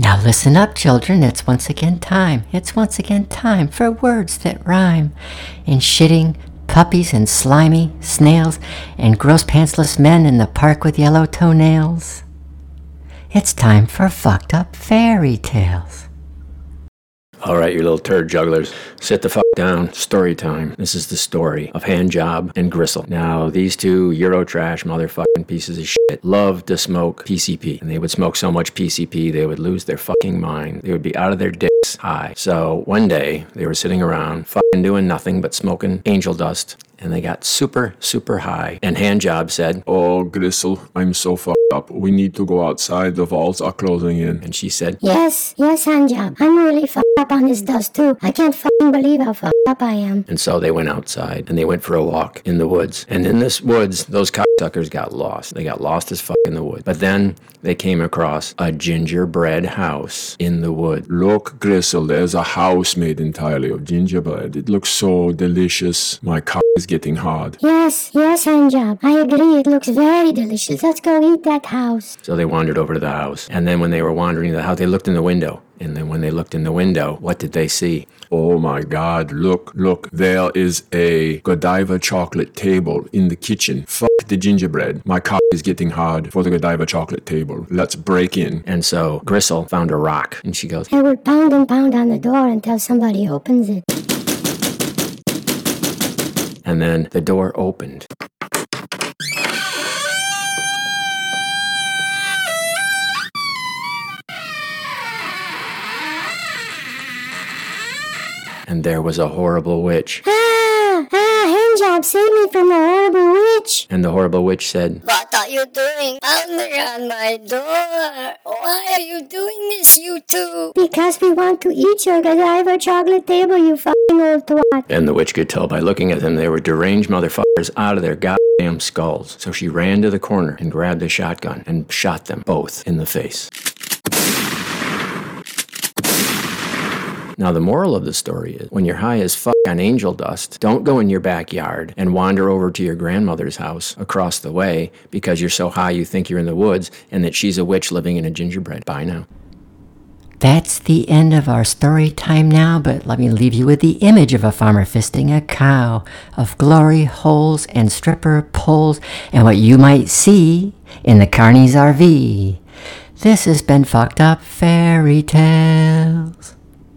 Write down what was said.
Now listen up, children. It's once again time. It's once again time for words that rhyme. In shitting, puppies and slimy snails, and gross pantsless men in the park with yellow toenails. It's time for fucked up fairy tales. All right, you little turd jugglers, sit the fuck down. Story time. This is the story of Handjob and Gristle. Now, these two Eurotrash motherfucking pieces of shit loved to smoke PCP. And they would smoke so much PCP, they would lose their fucking mind. They would be out of their dicks high. So one day, they were sitting around, fucking doing nothing but smoking angel dust. And they got super, super high. And Handjob said, Oh, Gristle, I'm so fucked up. We need to go outside. The vaults are closing in. and she said, Yes, yes, handjob. I'm really fucked up on this dust too. I can't fucking believe how fucked up I am. And so they went outside and they went for a walk in the woods. And in this woods, those cocksuckers got lost. They got lost as fuck in the woods. But then they came across a gingerbread house in the wood. Look, Gristle, there's a house made entirely of gingerbread. It looks so delicious. My cock is getting hard. Yes, yes, handjob. I agree. It looks very delicious. Let's go eat that house. So they wandered over to the house. And then when they were wandering to the house, they looked in the window. And then when they looked in the window, what did they see? Oh my god, look, look, there is a Godiva chocolate table in the kitchen. Fuck the gingerbread. My cock is getting hard for the Godiva chocolate table. Let's break in. And so Gristle found a rock and she goes, I will pound and pound on the door until somebody opens it. And then the door opened. And there was a horrible witch. Ah, ah, handjob, save me from the horrible witch. And the horrible witch said, What are you doing pounding on my door? Why are you doing this, you two? Because we want to eat your Godiva chocolate table, you fucking old twat. And the witch could tell by looking at them they were deranged motherfuckers out of their goddamn skulls. So she ran to the corner and grabbed a shotgun and shot them both in the face. Now, the moral of the story is when you're high as fuck on angel dust, don't go in your backyard and wander over to your grandmother's house across the way because you're so high you think you're in the woods and that she's a witch living in a gingerbread. Bye now. That's the end of our story time now, but let me leave you with the image of a farmer fisting a cow, of glory holes and stripper poles, and what you might see in the Carney's RV. This has been Fucked Up Fairy Tales.